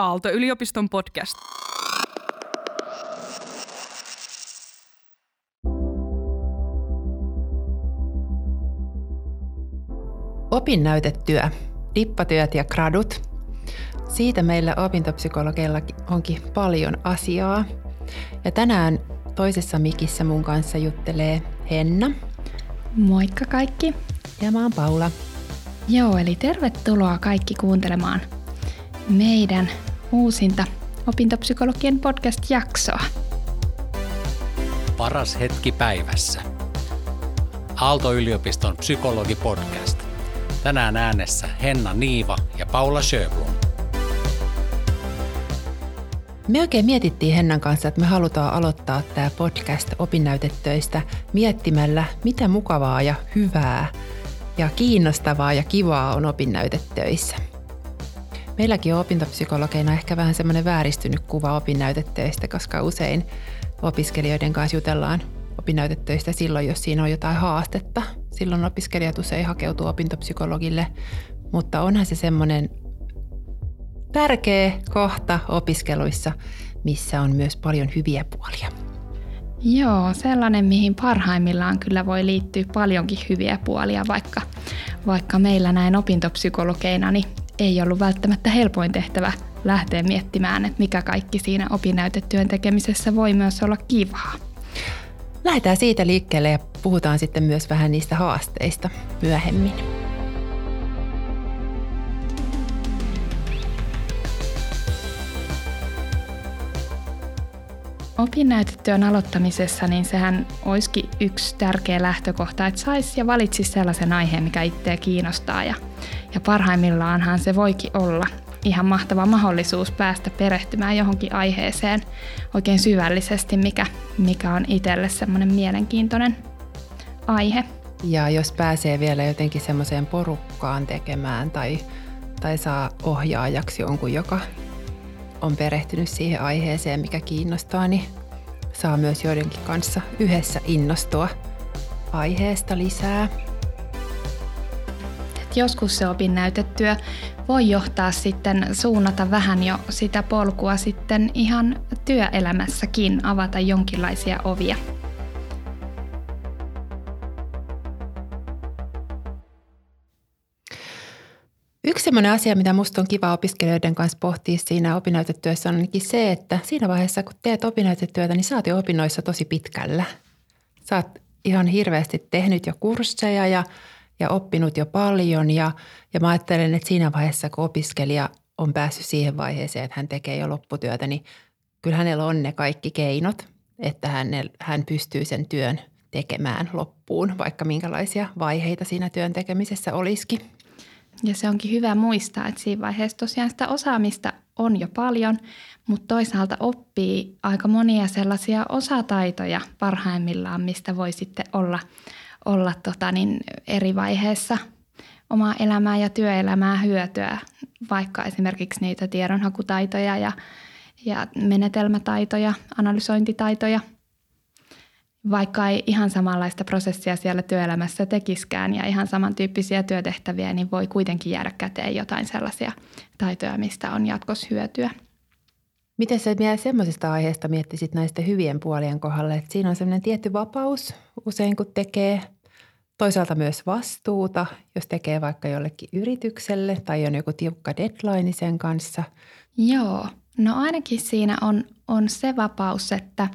Aalto-yliopiston podcast. Opinnäytetyö, dippatyöt ja gradut. Siitä meillä opintopsykologeilla onkin paljon asiaa. Ja tänään toisessa mikissä mun kanssa juttelee Henna. Moikka kaikki. Ja mä oon Paula. Joo, eli tervetuloa kaikki kuuntelemaan meidän uusinta opintopsykologien podcast-jaksoa. Paras hetki päivässä. Aalto-yliopiston psykologipodcast. Tänään äänessä Henna Niiva ja Paula Sjöblom. Me oikein mietittiin Hennan kanssa, että me halutaan aloittaa tämä podcast opinnäytetöistä miettimällä, mitä mukavaa ja hyvää ja kiinnostavaa ja kivaa on opinnäytetöissä. Meilläkin on opintopsykologeina ehkä vähän semmoinen vääristynyt kuva opinnäytetöistä, koska usein opiskelijoiden kanssa jutellaan opinnäytetöistä silloin, jos siinä on jotain haastetta. Silloin opiskelijat usein hakeutuu opintopsykologille, mutta onhan se semmoinen tärkeä kohta opiskeluissa, missä on myös paljon hyviä puolia. Joo, sellainen, mihin parhaimmillaan kyllä voi liittyä paljonkin hyviä puolia, vaikka, vaikka meillä näin opintopsykologeina niin ei ollut välttämättä helpoin tehtävä lähteä miettimään, että mikä kaikki siinä opinnäytetyön tekemisessä voi myös olla kivaa. Lähdetään siitä liikkeelle ja puhutaan sitten myös vähän niistä haasteista myöhemmin. Opinnäytetyön aloittamisessa, niin sehän olisikin yksi tärkeä lähtökohta, että saisi ja valitsisi sellaisen aiheen, mikä itseä kiinnostaa. Ja, ja parhaimmillaanhan se voikin olla ihan mahtava mahdollisuus päästä perehtymään johonkin aiheeseen oikein syvällisesti, mikä, mikä on itselle semmoinen mielenkiintoinen aihe. Ja jos pääsee vielä jotenkin semmoiseen porukkaan tekemään tai, tai saa ohjaajaksi jonkun, joka on perehtynyt siihen aiheeseen, mikä kiinnostaa, niin saa myös joidenkin kanssa yhdessä innostua aiheesta lisää. Et joskus se opinnäytetyö voi johtaa sitten suunnata vähän jo sitä polkua sitten ihan työelämässäkin, avata jonkinlaisia ovia. Sellainen asia, mitä minusta on kiva opiskelijoiden kanssa pohtia siinä opinnäytetyössä on ainakin se, että siinä vaiheessa kun teet opinnäytetyötä, niin saat jo opinnoissa tosi pitkällä. Saat ihan hirveästi tehnyt jo kursseja ja, ja oppinut jo paljon ja, ja mä ajattelen, että siinä vaiheessa kun opiskelija on päässyt siihen vaiheeseen, että hän tekee jo lopputyötä, niin kyllä hänellä on ne kaikki keinot, että hän, hän pystyy sen työn tekemään loppuun, vaikka minkälaisia vaiheita siinä työn tekemisessä olisikin. Ja se onkin hyvä muistaa, että siinä vaiheessa tosiaan sitä osaamista on jo paljon, mutta toisaalta oppii aika monia sellaisia osataitoja parhaimmillaan, mistä voi sitten olla, olla tota niin eri vaiheessa omaa elämää ja työelämää hyötyä, vaikka esimerkiksi niitä tiedonhakutaitoja ja, ja menetelmätaitoja, analysointitaitoja – vaikka ei ihan samanlaista prosessia siellä työelämässä tekiskään ja ihan samantyyppisiä työtehtäviä, niin voi kuitenkin jäädä käteen jotain sellaisia taitoja, mistä on jatkossa hyötyä. Miten sä vielä semmoisesta aiheesta miettisit näistä hyvien puolien kohdalle, että siinä on semmoinen tietty vapaus usein kun tekee toisaalta myös vastuuta, jos tekee vaikka jollekin yritykselle tai on joku tiukka deadline sen kanssa. Joo, no ainakin siinä on, on se vapaus, että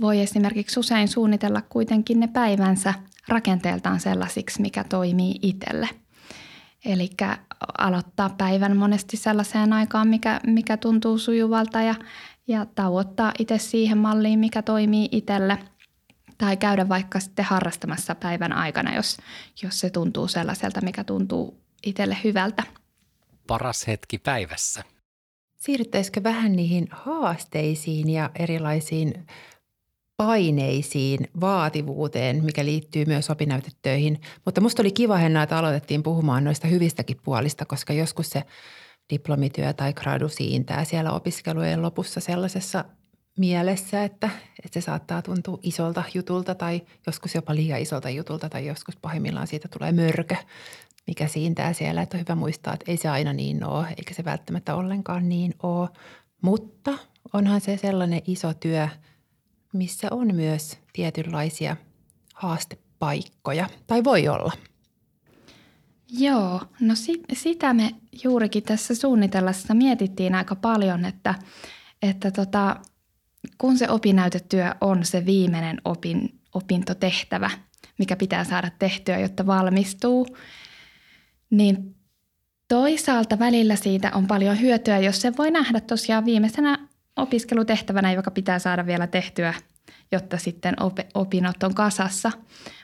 voi esimerkiksi usein suunnitella kuitenkin ne päivänsä rakenteeltaan sellaisiksi, mikä toimii itselle. Eli aloittaa päivän monesti sellaiseen aikaan, mikä, mikä tuntuu sujuvalta ja, ja tauottaa itse siihen malliin, mikä toimii itselle. Tai käydä vaikka sitten harrastamassa päivän aikana, jos, jos se tuntuu sellaiselta, mikä tuntuu itselle hyvältä. Paras hetki päivässä. Siirryttäisikö vähän niihin haasteisiin ja erilaisiin paineisiin, vaativuuteen, mikä liittyy myös opinnäytetöihin. Mutta musta oli kiva, Henna, että aloitettiin puhumaan noista hyvistäkin puolista, koska joskus se diplomityö tai gradu siintää siellä opiskelujen lopussa sellaisessa mielessä, että, että se saattaa tuntua isolta jutulta tai joskus jopa liian isolta jutulta tai joskus pahimmillaan siitä tulee mörkö mikä siintää siellä. Että on hyvä muistaa, että ei se aina niin ole, eikä se välttämättä ollenkaan niin ole. Mutta onhan se sellainen iso työ, missä on myös tietynlaisia haastepaikkoja, tai voi olla. Joo, no sit, sitä me juurikin tässä suunnitellessa mietittiin aika paljon, että, että tota, kun se opinnäytetyö on se viimeinen opin, opintotehtävä, mikä pitää saada tehtyä, jotta valmistuu, niin toisaalta välillä siitä on paljon hyötyä, jos se voi nähdä tosiaan viimeisenä opiskelutehtävänä, joka pitää saada vielä tehtyä, jotta sitten opinnot on kasassa.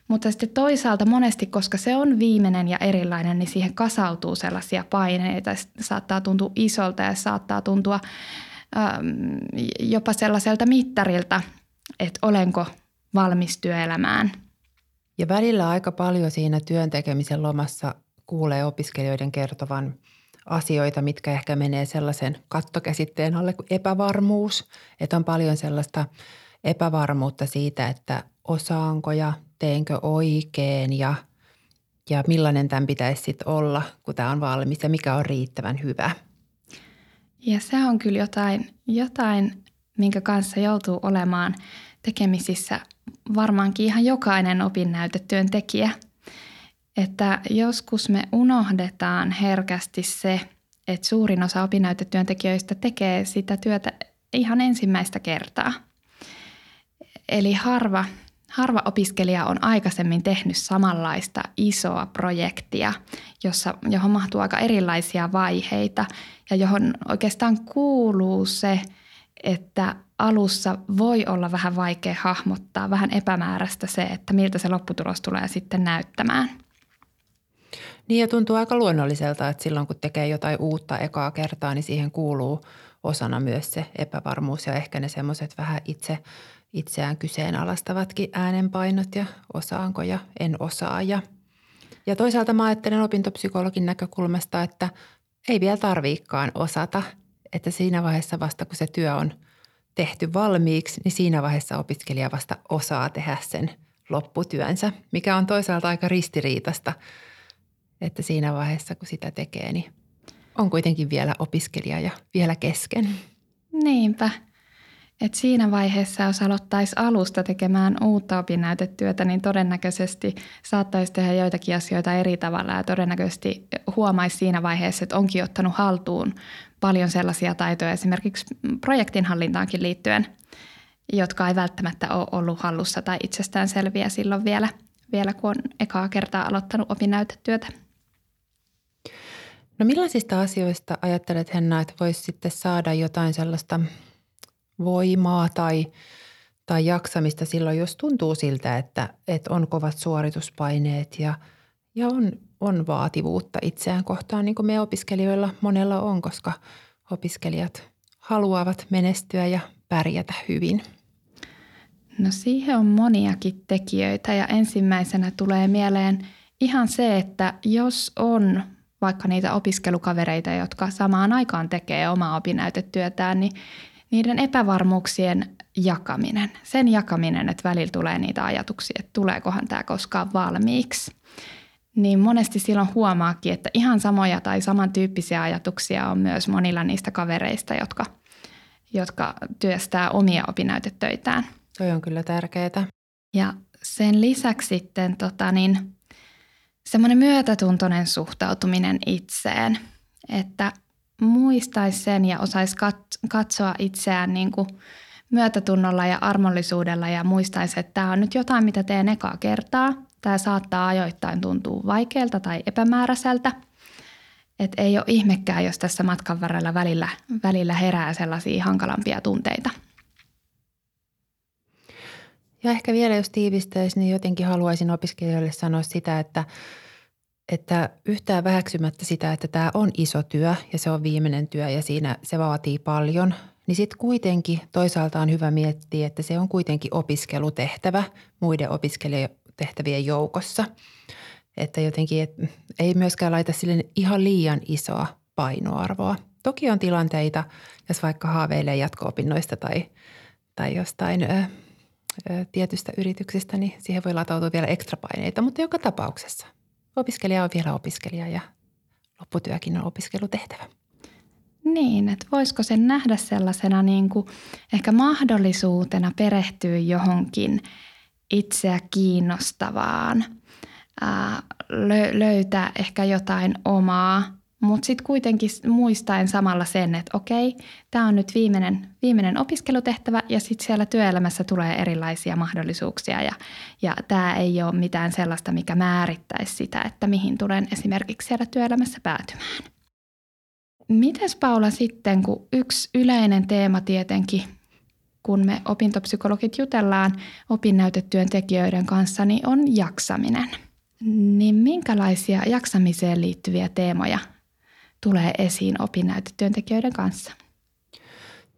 Mutta sitten toisaalta monesti, koska se on viimeinen ja erilainen, niin siihen kasautuu sellaisia paineita. Saattaa tuntua isolta ja saattaa tuntua ähm, jopa sellaiselta mittarilta, että olenko valmis työelämään. Ja välillä aika paljon siinä työn tekemisen lomassa kuulee opiskelijoiden kertovan asioita, mitkä ehkä menee sellaisen kattokäsitteen alle kuin epävarmuus. Että on paljon sellaista epävarmuutta siitä, että osaanko ja teenkö oikein ja, ja millainen tämän pitäisi sitten olla, kun tämä on valmis ja mikä on riittävän hyvä. Ja se on kyllä jotain, jotain minkä kanssa joutuu olemaan tekemisissä varmaankin ihan jokainen opinnäytetyöntekijä. Että joskus me unohdetaan herkästi se, että suurin osa opinnäytetyöntekijöistä tekee sitä työtä ihan ensimmäistä kertaa. Eli harva Harva opiskelija on aikaisemmin tehnyt samanlaista isoa projektia, jossa, johon mahtuu aika erilaisia vaiheita ja johon oikeastaan kuuluu se, että alussa voi olla vähän vaikea hahmottaa, vähän epämääräistä se, että miltä se lopputulos tulee sitten näyttämään. Niin ja tuntuu aika luonnolliselta, että silloin kun tekee jotain uutta ekaa kertaa, niin siihen kuuluu osana myös se epävarmuus ja ehkä ne semmoiset vähän itse – itseään kyseenalaistavatkin äänenpainot ja osaanko ja en osaa. Ja, ja toisaalta mä ajattelen opintopsykologin näkökulmasta, että ei vielä tarviikaan osata, että siinä vaiheessa vasta kun se työ on tehty valmiiksi, niin siinä vaiheessa opiskelija vasta osaa tehdä sen lopputyönsä, mikä on toisaalta aika ristiriitasta, että siinä vaiheessa kun sitä tekee, niin on kuitenkin vielä opiskelija ja vielä kesken. Niinpä. Et siinä vaiheessa, jos aloittaisi alusta tekemään uutta opinnäytetyötä, niin todennäköisesti saattaisi tehdä joitakin asioita eri tavalla ja todennäköisesti huomaisi siinä vaiheessa, että onkin ottanut haltuun paljon sellaisia taitoja esimerkiksi projektinhallintaankin liittyen, jotka ei välttämättä ole ollut hallussa tai itsestään selviä silloin vielä, vielä kun on ekaa kertaa aloittanut opinnäytetyötä. No millaisista asioista ajattelet Henna, että voisi sitten saada jotain sellaista – voimaa tai, tai jaksamista silloin, jos tuntuu siltä, että, että on kovat suorituspaineet ja, ja on, on vaativuutta itseään kohtaan, niin kuin me opiskelijoilla monella on, koska opiskelijat haluavat menestyä ja pärjätä hyvin. No siihen on moniakin tekijöitä ja ensimmäisenä tulee mieleen ihan se, että jos on vaikka niitä opiskelukavereita, jotka samaan aikaan tekee omaa opinnäytetyötään, niin niiden epävarmuuksien jakaminen, sen jakaminen, että välillä tulee niitä ajatuksia, että tuleekohan tämä koskaan valmiiksi, niin monesti silloin huomaakin, että ihan samoja tai samantyyppisiä ajatuksia on myös monilla niistä kavereista, jotka, jotka työstää omia opinnäytetöitään. Toi on kyllä tärkeää. Ja sen lisäksi sitten tota niin, semmoinen myötätuntoinen suhtautuminen itseen, että muistaisi sen ja osaisi kat- katsoa itseään niin kuin myötätunnolla ja armollisuudella ja muistaisi, että tämä on nyt jotain, mitä teen ekaa kertaa. Tämä saattaa ajoittain tuntua vaikealta tai epämääräiseltä. Et ei ole ihmekään, jos tässä matkan varrella välillä, välillä herää sellaisia hankalampia tunteita. Ja ehkä vielä jos tiivistäisi, niin jotenkin haluaisin opiskelijoille sanoa sitä, että – että yhtään väheksymättä sitä, että tämä on iso työ ja se on viimeinen työ ja siinä se vaatii paljon, niin sitten kuitenkin toisaalta on hyvä miettiä, että se on kuitenkin opiskelutehtävä muiden opiskelijatehtävien joukossa. Että jotenkin et, ei myöskään laita sille ihan liian isoa painoarvoa. Toki on tilanteita, jos vaikka haaveilee jatko-opinnoista tai, tai jostain ö, tietystä yrityksestä, niin siihen voi latautua vielä ekstra paineita, mutta joka tapauksessa opiskelija on vielä opiskelija ja lopputyökin on opiskelutehtävä. Niin, että voisiko sen nähdä sellaisena niin kuin ehkä mahdollisuutena perehtyä johonkin itseä kiinnostavaan, ää, lö- löytää ehkä jotain omaa, mutta sitten kuitenkin muistaen samalla sen, että okei, tämä on nyt viimeinen, viimeinen opiskelutehtävä ja sitten siellä työelämässä tulee erilaisia mahdollisuuksia ja, ja tämä ei ole mitään sellaista, mikä määrittäisi sitä, että mihin tulen esimerkiksi siellä työelämässä päätymään. Mites Paula sitten, kun yksi yleinen teema tietenkin, kun me opintopsykologit jutellaan opinnäytetyöntekijöiden kanssa, niin on jaksaminen. Niin minkälaisia jaksamiseen liittyviä teemoja tulee esiin opinnäytetyöntekijöiden kanssa?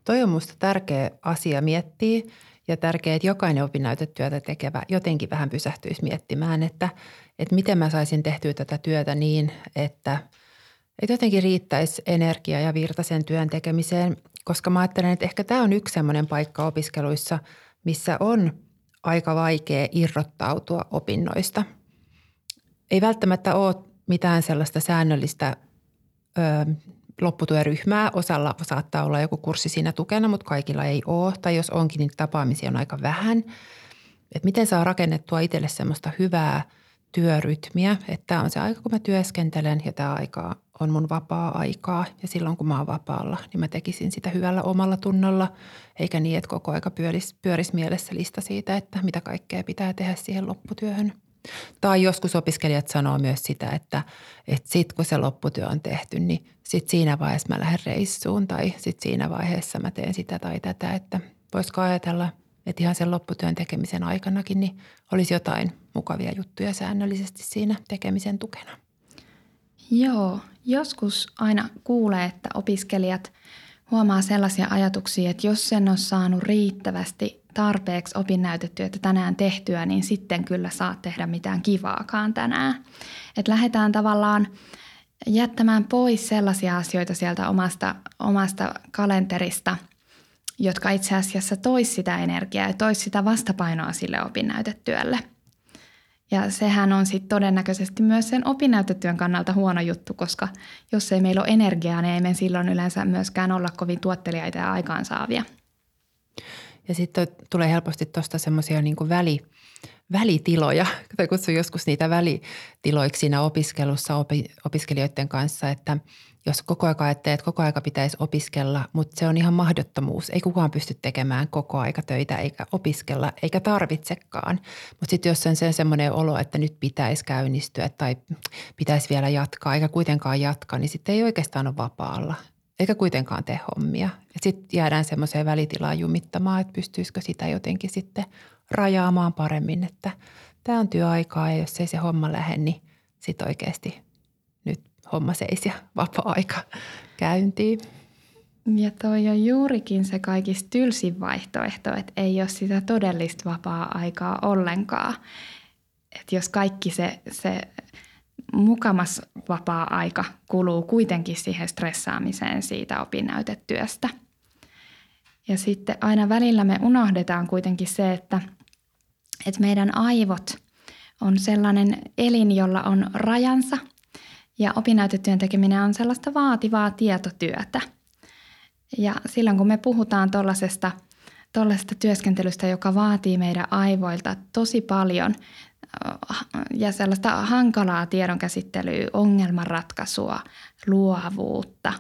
Toi on minusta tärkeä asia miettiä ja tärkeää, että jokainen opinnäytetyötä tekevä jotenkin vähän pysähtyisi miettimään, että, että miten mä saisin tehtyä tätä työtä niin, että – että jotenkin riittäisi energia ja virta sen työn tekemiseen, koska mä ajattelen, että ehkä tämä on yksi sellainen paikka opiskeluissa, missä on aika vaikea irrottautua opinnoista. Ei välttämättä ole mitään sellaista säännöllistä ö, lopputyöryhmää. Osalla saattaa olla joku kurssi siinä tukena, mutta kaikilla ei ole. Tai jos onkin, niin tapaamisia on aika vähän. Et miten saa rakennettua itselle semmoista hyvää työrytmiä, että tämä on se aika, kun mä työskentelen ja tämä aika on mun vapaa-aikaa ja silloin kun mä oon vapaalla, niin mä tekisin sitä hyvällä omalla tunnolla, eikä niin, että koko aika pyörisi, pyöris mielessä lista siitä, että mitä kaikkea pitää tehdä siihen lopputyöhön. Tai joskus opiskelijat sanoo myös sitä, että, että sit kun se lopputyö on tehty, niin sit siinä vaiheessa mä lähden reissuun tai sit siinä vaiheessa mä teen sitä tai tätä, että voisiko ajatella, että ihan sen lopputyön tekemisen aikanakin niin olisi jotain mukavia juttuja säännöllisesti siinä tekemisen tukena. Joo, joskus aina kuulee, että opiskelijat huomaa sellaisia ajatuksia, että jos sen on saanut riittävästi tarpeeksi opinnäytetyötä tänään tehtyä, niin sitten kyllä saa tehdä mitään kivaakaan tänään. Että lähdetään tavallaan jättämään pois sellaisia asioita sieltä omasta, omasta kalenterista, jotka itse asiassa tois sitä energiaa ja tois sitä vastapainoa sille opinnäytetyölle – ja sehän on sitten todennäköisesti myös sen opinnäytetyön kannalta huono juttu, koska jos ei meillä ole energiaa, niin ei me silloin yleensä myöskään olla kovin tuottelijaita ja aikaansaavia. Ja sitten tulee helposti tuosta semmoisia niin väli, välitiloja, tai kutsun joskus niitä välitiloiksi siinä opiskelussa opi, opiskelijoiden kanssa, että jos koko aika ajattelee, että koko aika pitäisi opiskella, mutta se on ihan mahdottomuus. Ei kukaan pysty tekemään koko aika töitä eikä opiskella, eikä tarvitsekaan. Mutta sitten jos on se semmoinen olo, että nyt pitäisi käynnistyä tai pitäisi vielä jatkaa, eikä kuitenkaan jatkaa, niin sitten ei oikeastaan ole vapaalla. Eikä kuitenkaan tee hommia. Sitten jäädään semmoiseen välitilaan jumittamaan, että pystyisikö sitä jotenkin sitten rajaamaan paremmin, että tämä on työaikaa ja jos ei se homma lähde, niin sitten oikeasti nyt homma seis ja vapaa-aika käyntiin. Ja toi on juurikin se kaikista tylsin vaihtoehto, että ei ole sitä todellista vapaa-aikaa ollenkaan. Että jos kaikki se, se mukamas vapaa-aika kuluu kuitenkin siihen stressaamiseen siitä opinnäytetyöstä. Ja sitten aina välillä me unohdetaan kuitenkin se, että, että meidän aivot on sellainen elin, jolla on rajansa – ja opinnäytetyön tekeminen on sellaista vaativaa tietotyötä. Ja silloin kun me puhutaan tuollaisesta tuollaisesta työskentelystä, joka vaatii meidän aivoilta tosi paljon ja sellaista hankalaa tiedonkäsittelyä, ongelmanratkaisua, luovuutta,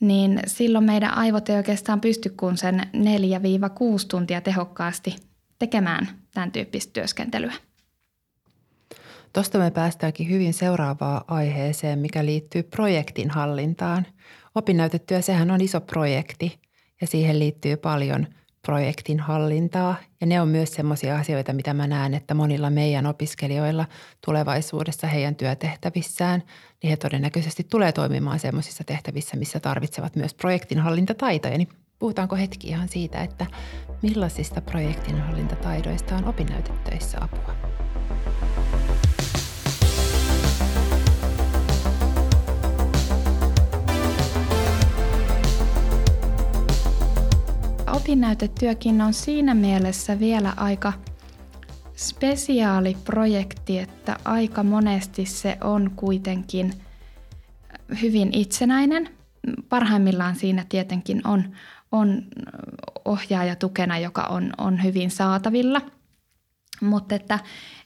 niin silloin meidän aivot ei oikeastaan pysty kuin sen 4-6 tuntia tehokkaasti tekemään tämän tyyppistä työskentelyä. Tuosta me päästäänkin hyvin seuraavaan aiheeseen, mikä liittyy projektin hallintaan. Opinnäytetyö, sehän on iso projekti ja siihen liittyy paljon projektin hallintaa. Ja ne on myös sellaisia asioita, mitä mä näen, että monilla meidän opiskelijoilla tulevaisuudessa heidän työtehtävissään, niin he todennäköisesti tulee toimimaan sellaisissa tehtävissä, missä tarvitsevat myös projektinhallintataitoja. Niin puhutaanko hetki ihan siitä, että millaisista projektinhallintataidoista on opinnäytetöissä apua? Opinnäytetyökin on siinä mielessä vielä aika spesiaaliprojekti, että aika monesti se on kuitenkin hyvin itsenäinen. Parhaimmillaan siinä tietenkin on, on ohjaaja tukena, joka on, on hyvin saatavilla. Mutta että,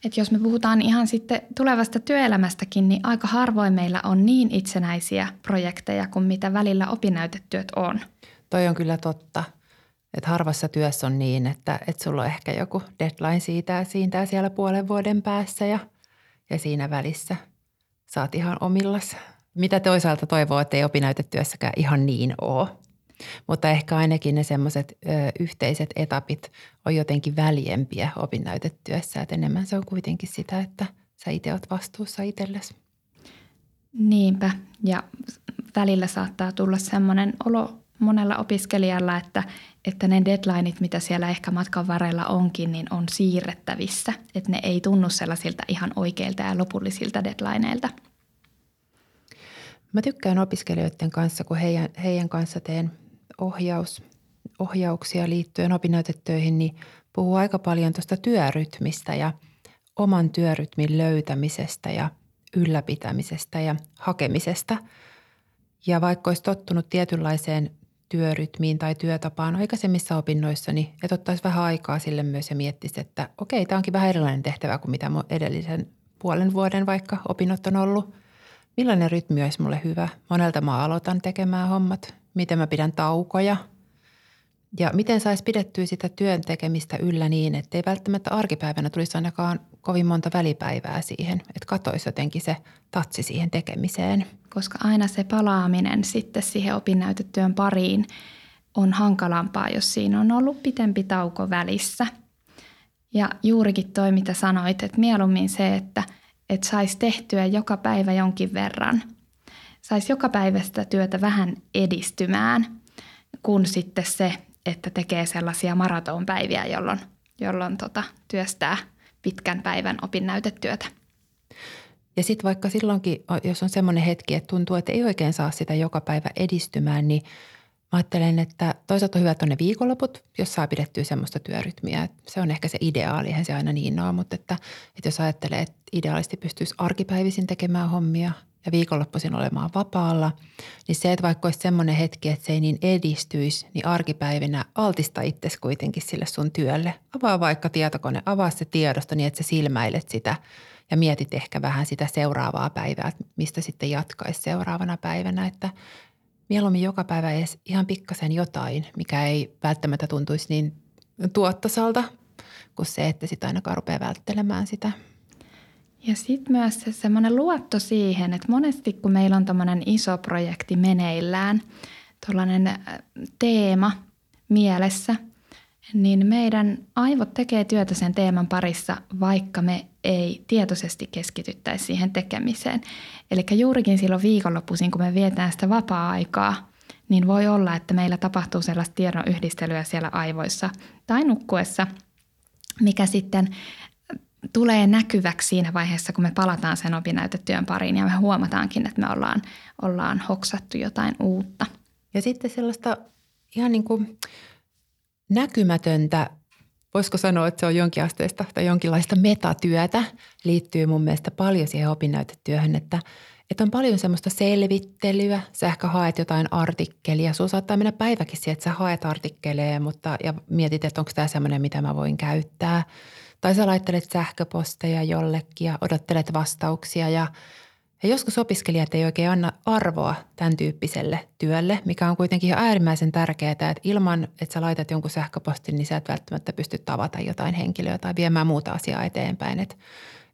että jos me puhutaan ihan sitten tulevasta työelämästäkin, niin aika harvoin meillä on niin itsenäisiä projekteja kuin mitä välillä opinnäytetyöt on. Toi on kyllä totta. Että harvassa työssä on niin, että, että sulla on ehkä joku deadline siitä siitä siellä puolen vuoden päässä ja, ja siinä välissä saat ihan omillas. Mitä toisaalta toivoo, että ei opinnäytetyössäkään ihan niin ole. Mutta ehkä ainakin ne semmoiset yhteiset etapit on jotenkin väljempiä opinnäytetyössä. Että enemmän se on kuitenkin sitä, että sä itse oot vastuussa itsellesi. Niinpä. Ja välillä saattaa tulla semmoinen olo monella opiskelijalla, että, että ne deadlineit, mitä siellä ehkä matkan varrella onkin, niin on siirrettävissä. Että ne ei tunnu sellaisilta ihan oikeilta ja lopullisilta deadlineilta. Mä tykkään opiskelijoiden kanssa, kun heidän, heidän kanssa teen ohjaus, ohjauksia liittyen opinnäytetöihin, niin puhuu aika paljon tuosta työrytmistä ja oman työrytmin löytämisestä ja ylläpitämisestä ja hakemisesta. Ja vaikka olisi tottunut tietynlaiseen työrytmiin tai työtapaan aikaisemmissa opinnoissani, että ottaisi vähän aikaa sille myös ja miettisi, että okei, tämä onkin vähän erilainen tehtävä kuin mitä edellisen puolen vuoden vaikka opinnot on ollut. Millainen rytmi olisi mulle hyvä? Monelta mä aloitan tekemään hommat. Miten mä pidän taukoja? Ja miten saisi pidettyä sitä työn tekemistä yllä niin, että ei välttämättä arkipäivänä tulisi ainakaan kovin monta välipäivää siihen, että katoisi jotenkin se tatsi siihen tekemiseen – koska aina se palaaminen sitten siihen opinnäytetyön pariin on hankalampaa, jos siinä on ollut pitempi tauko välissä. Ja juurikin toi, mitä sanoit, että mieluummin se, että, että saisi tehtyä joka päivä jonkin verran. Saisi joka päivästä työtä vähän edistymään, kun sitten se, että tekee sellaisia maratonpäiviä, jolloin, jolloin tota, työstää pitkän päivän opinnäytetyötä. Ja sitten vaikka silloinkin, jos on semmoinen hetki, että tuntuu, että ei oikein saa sitä joka päivä edistymään, niin mä ajattelen, että toisaalta on hyvät on ne viikonloput, jos saa pidettyä semmoista työrytmiä. Se on ehkä se ideaali, eihän se aina niin ole, mutta että, että jos ajattelee, että ideaalisti pystyisi arkipäivisin tekemään hommia ja viikonloppuisin olemaan vapaalla, niin se, että vaikka olisi semmoinen hetki, että se ei niin edistyisi, niin arkipäivinä altista itsesi kuitenkin sille sun työlle. Avaa vaikka tietokone, avaa se tiedosto niin, että sä silmäilet sitä – ja mietit ehkä vähän sitä seuraavaa päivää, että mistä sitten jatkaisi seuraavana päivänä, että mieluummin joka päivä edes ihan pikkasen jotain, mikä ei välttämättä tuntuisi niin tuottasalta kuin se, että sitä ainakaan rupeaa välttelemään sitä. Ja sitten myös se semmoinen luotto siihen, että monesti kun meillä on tämmöinen iso projekti meneillään, tuollainen teema mielessä – niin meidän aivot tekee työtä sen teeman parissa, vaikka me ei tietoisesti keskityttäisi siihen tekemiseen. Eli juurikin silloin viikonloppuisin, kun me vietään sitä vapaa-aikaa, niin voi olla, että meillä tapahtuu sellaista tiedon yhdistelyä siellä aivoissa tai nukkuessa, mikä sitten tulee näkyväksi siinä vaiheessa, kun me palataan sen opinnäytetyön pariin ja me huomataankin, että me ollaan, ollaan hoksattu jotain uutta. Ja sitten sellaista ihan niin kuin näkymätöntä, voisiko sanoa, että se on jonkinasteista tai jonkinlaista metatyötä, liittyy mun mielestä paljon siihen opinnäytetyöhön, että, että on paljon semmoista selvittelyä. Sä ehkä haet jotain artikkelia. Sulla saattaa mennä päiväkin siihen, että sä haet artikkeleja mutta, ja mietit, että onko tämä semmoinen, mitä mä voin käyttää. Tai sä laittelet sähköposteja jollekin ja odottelet vastauksia ja – ja joskus opiskelijat ei oikein anna arvoa tämän tyyppiselle työlle, mikä on kuitenkin äärimmäisen tärkeää, että ilman, että sä laitat jonkun sähköpostin, niin sä et välttämättä pysty tavata jotain henkilöä tai viemään muuta asiaa eteenpäin. Että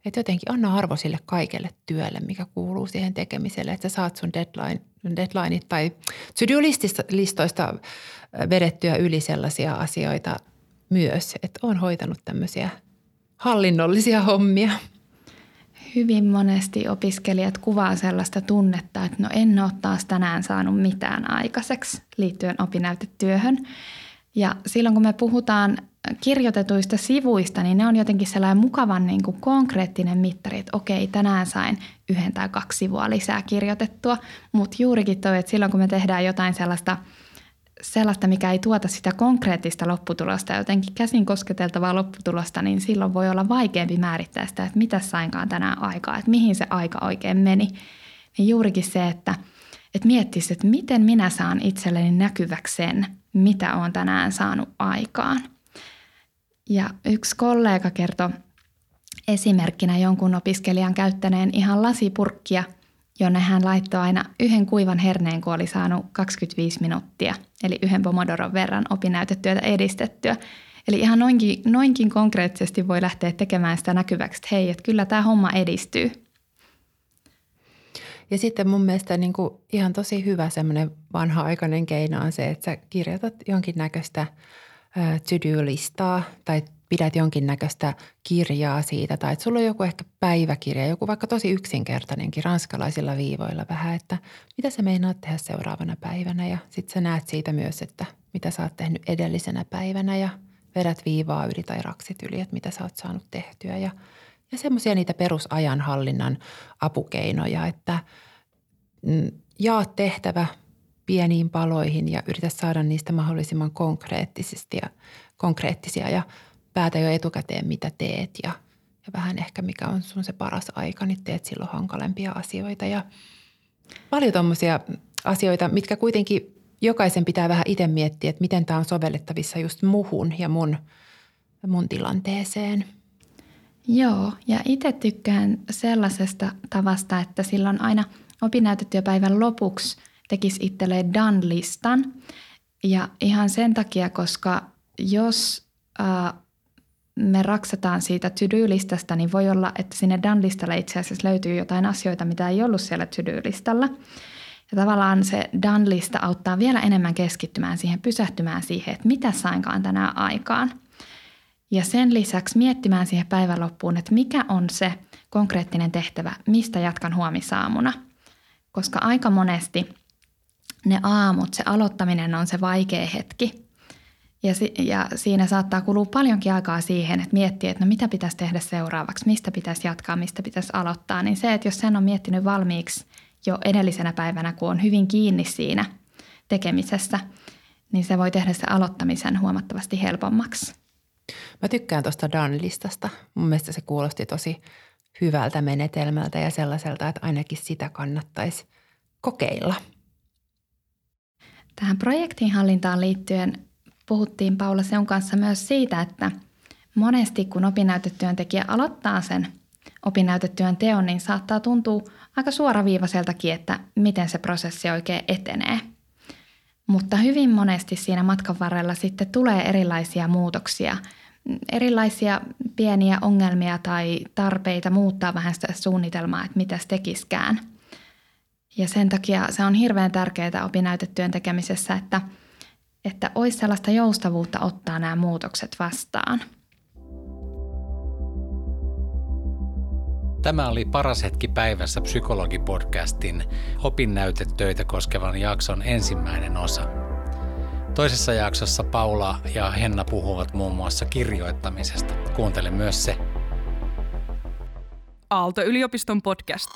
et jotenkin anna arvo sille kaikelle työlle, mikä kuuluu siihen tekemiselle, että sä saat sun deadline, deadlineit tai to-do-listoista vedettyä yli sellaisia asioita myös, että on hoitanut tämmöisiä hallinnollisia hommia – hyvin monesti opiskelijat kuvaa sellaista tunnetta, että no en ole taas tänään saanut mitään aikaiseksi liittyen opinnäytetyöhön. Ja silloin kun me puhutaan kirjoitetuista sivuista, niin ne on jotenkin sellainen mukavan niin kuin konkreettinen mittari, että okei, tänään sain yhden tai kaksi sivua lisää kirjoitettua. Mutta juurikin toi, että silloin kun me tehdään jotain sellaista sellaista, mikä ei tuota sitä konkreettista lopputulosta, jotenkin käsin kosketeltavaa lopputulosta, niin silloin voi olla vaikeampi määrittää sitä, että mitä sainkaan tänään aikaa, että mihin se aika oikein meni. Niin juurikin se, että, että miettisi, että miten minä saan itselleni näkyväksi sen, mitä olen tänään saanut aikaan. Ja yksi kollega kertoi esimerkkinä jonkun opiskelijan käyttäneen ihan lasipurkkia – jonne hän laittoi aina yhden kuivan herneen, kun oli saanut 25 minuuttia, eli yhden pomodoron verran opinnäytetyötä edistettyä. Eli ihan noinkin, noinkin konkreettisesti voi lähteä tekemään sitä näkyväksi, että hei, että kyllä tämä homma edistyy. Ja sitten mun mielestä niin kuin ihan tosi hyvä semmoinen vanha-aikainen keino on se, että sä kirjoitat jonkinnäköistä to-do-listaa tai pidät jonkinnäköistä kirjaa siitä tai että sulla on joku ehkä päiväkirja, joku vaikka tosi yksinkertainenkin ranskalaisilla viivoilla vähän, että mitä sä meinaat tehdä seuraavana päivänä? Ja sitten sä näet siitä myös, että mitä sä oot tehnyt edellisenä päivänä ja vedät viivaa yli tai raksit yli, että mitä sä oot saanut tehtyä. Ja, ja semmoisia niitä perusajanhallinnan apukeinoja, että mm, jaa tehtävä pieniin paloihin ja yritä saada niistä mahdollisimman konkreettisesti ja konkreettisia ja päätä jo etukäteen, mitä teet ja, ja vähän ehkä mikä on sun se paras aika, niin teet silloin hankalempia asioita. Ja paljon tuommoisia asioita, mitkä kuitenkin jokaisen pitää vähän itse miettiä, että miten tämä on sovellettavissa just muhun ja mun, mun tilanteeseen. Joo, ja itse tykkään sellaisesta tavasta, että silloin aina opinnäytetyöpäivän lopuksi tekisi itselleen done-listan. Ja ihan sen takia, koska jos äh, me raksataan siitä to-do-listasta, niin voi olla, että sinne done-listalle itse asiassa löytyy jotain asioita, mitä ei ollut siellä to-do-listalla. Ja tavallaan se done-lista auttaa vielä enemmän keskittymään siihen, pysähtymään siihen, että mitä sainkaan tänään aikaan. Ja sen lisäksi miettimään siihen päivän loppuun, että mikä on se konkreettinen tehtävä, mistä jatkan huomisaamuna. Koska aika monesti ne aamut, se aloittaminen on se vaikea hetki – ja, si- ja siinä saattaa kulua paljonkin aikaa siihen, että miettii, että no mitä pitäisi tehdä seuraavaksi, mistä pitäisi jatkaa, mistä pitäisi aloittaa. Niin se, että jos sen on miettinyt valmiiksi jo edellisenä päivänä, kun on hyvin kiinni siinä tekemisessä, niin se voi tehdä se aloittamisen huomattavasti helpommaksi. Mä tykkään tuosta Dan-listasta. Mun mielestä se kuulosti tosi hyvältä menetelmältä ja sellaiselta, että ainakin sitä kannattaisi kokeilla. Tähän projektinhallintaan liittyen puhuttiin Paula Seun kanssa myös siitä, että monesti kun opinnäytetyöntekijä aloittaa sen opinnäytetyön teon, niin saattaa tuntua aika suoraviivaiseltakin, että miten se prosessi oikein etenee. Mutta hyvin monesti siinä matkan varrella sitten tulee erilaisia muutoksia, erilaisia pieniä ongelmia tai tarpeita muuttaa vähän sitä suunnitelmaa, että mitä tekiskään. Ja sen takia se on hirveän tärkeää opinnäytetyön tekemisessä, että – että olisi sellaista joustavuutta ottaa nämä muutokset vastaan. Tämä oli Paras hetki päivässä psykologipodcastin opinnäytetöitä koskevan jakson ensimmäinen osa. Toisessa jaksossa Paula ja Henna puhuvat muun muassa kirjoittamisesta. Kuuntele myös se. Aalto-yliopiston podcast.